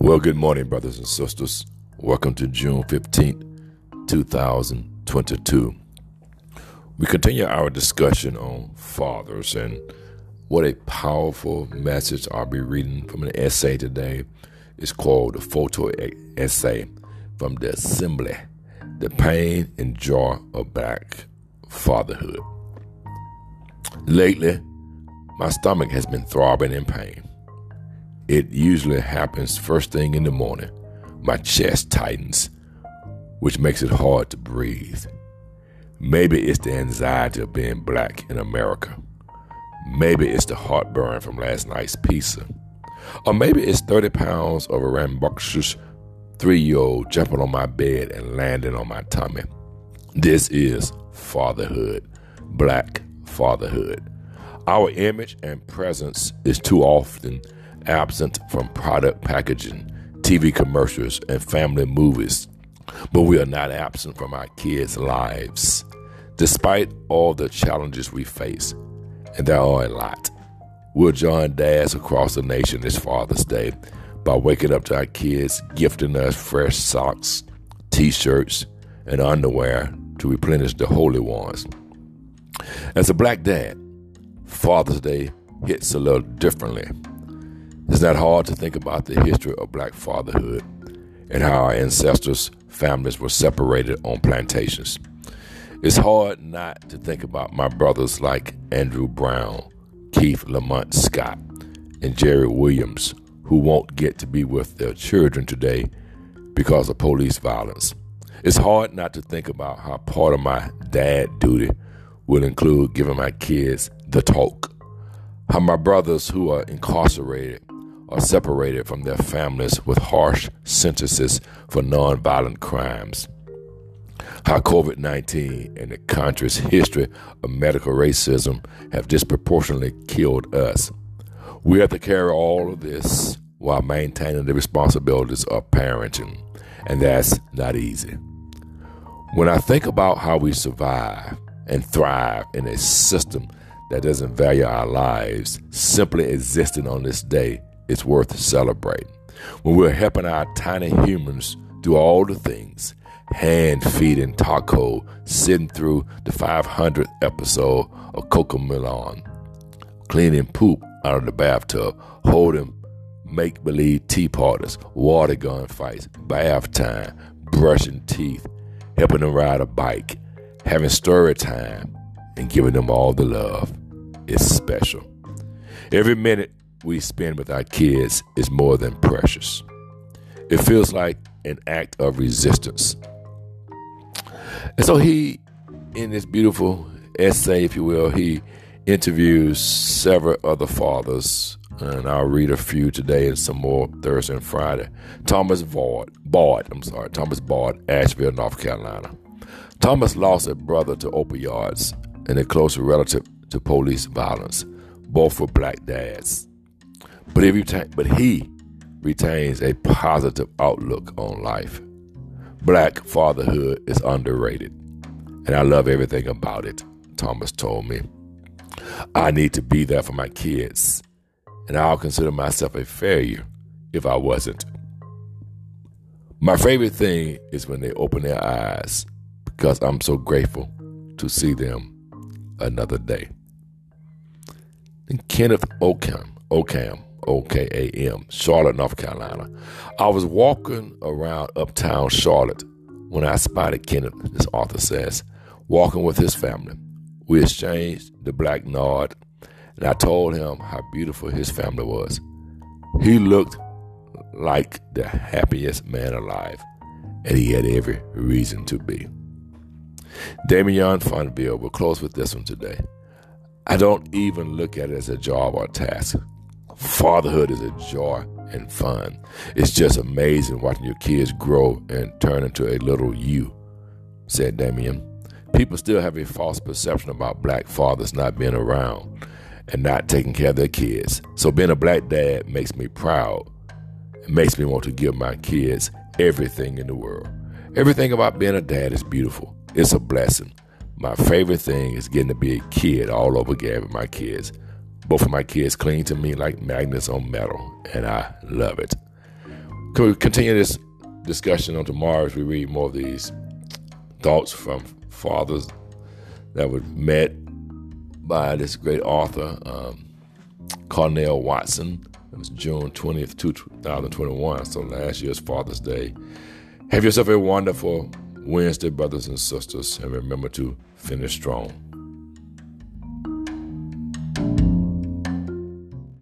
Well, good morning, brothers and sisters. Welcome to June 15th, 2022. We continue our discussion on fathers and what a powerful message I'll be reading from an essay today. It's called the photo essay from the assembly The Pain and Joy of Black Fatherhood. Lately, my stomach has been throbbing in pain. It usually happens first thing in the morning. My chest tightens, which makes it hard to breathe. Maybe it's the anxiety of being black in America. Maybe it's the heartburn from last night's pizza. Or maybe it's 30 pounds of a rambunctious three year old jumping on my bed and landing on my tummy. This is fatherhood, black fatherhood. Our image and presence is too often absent from product packaging, TV commercials, and family movies. But we are not absent from our kids' lives. Despite all the challenges we face, and there are a lot, we'll join dads across the nation this Father's Day by waking up to our kids gifting us fresh socks, t shirts, and underwear to replenish the holey ones. As a black dad, Father's Day hits a little differently. It's not hard to think about the history of black fatherhood and how our ancestors' families were separated on plantations. It's hard not to think about my brothers like Andrew Brown, Keith Lamont Scott, and Jerry Williams, who won't get to be with their children today because of police violence. It's hard not to think about how part of my dad duty will include giving my kids the talk. How my brothers who are incarcerated are separated from their families with harsh sentences for nonviolent crimes. How COVID 19 and the country's history of medical racism have disproportionately killed us. We have to carry all of this while maintaining the responsibilities of parenting, and that's not easy. When I think about how we survive and thrive in a system that doesn't value our lives, simply existing on this day it's worth celebrating. When we're helping our tiny humans do all the things, hand feeding taco, sitting through the 500th episode of Cocomelon, cleaning poop out of the bathtub, holding make believe tea parties, water gun fights, bath time, brushing teeth, helping them ride a bike, having story time, and giving them all the love is special. Every minute we spend with our kids is more than precious. It feels like an act of resistance. And so he, in this beautiful essay, if you will, he interviews several other fathers, and I'll read a few today and some more Thursday and Friday. Thomas Bard, Bard, I'm sorry, Thomas Bard, Asheville, North Carolina. Thomas lost a brother to opioids and a close relative to police violence. Both were black dads. But he, retain, but he retains a positive outlook on life. Black fatherhood is underrated, and I love everything about it, Thomas told me. I need to be there for my kids, and I'll consider myself a failure if I wasn't. My favorite thing is when they open their eyes because I'm so grateful to see them another day. And Kenneth Ocam, Ocam OKAM, Charlotte, North Carolina. I was walking around uptown Charlotte when I spotted Kenneth, this author says, walking with his family. We exchanged the black nod, and I told him how beautiful his family was. He looked like the happiest man alive, and he had every reason to be. Damian Fonville, we'll close with this one today. I don't even look at it as a job or a task. Fatherhood is a joy and fun. It's just amazing watching your kids grow and turn into a little you, said Damien. People still have a false perception about black fathers not being around and not taking care of their kids. So being a black dad makes me proud. It makes me want to give my kids everything in the world. Everything about being a dad is beautiful. It's a blessing. My favorite thing is getting to be a kid all over again with my kids. Both of my kids cling to me like magnets on metal, and I love it. Can we continue this discussion on tomorrow as we read more of these thoughts from fathers that were met by this great author, um, Cornell Watson. It was June 20th, 2021, so last year's Father's Day. Have yourself a wonderful Wednesday, brothers and sisters, and remember to finish strong.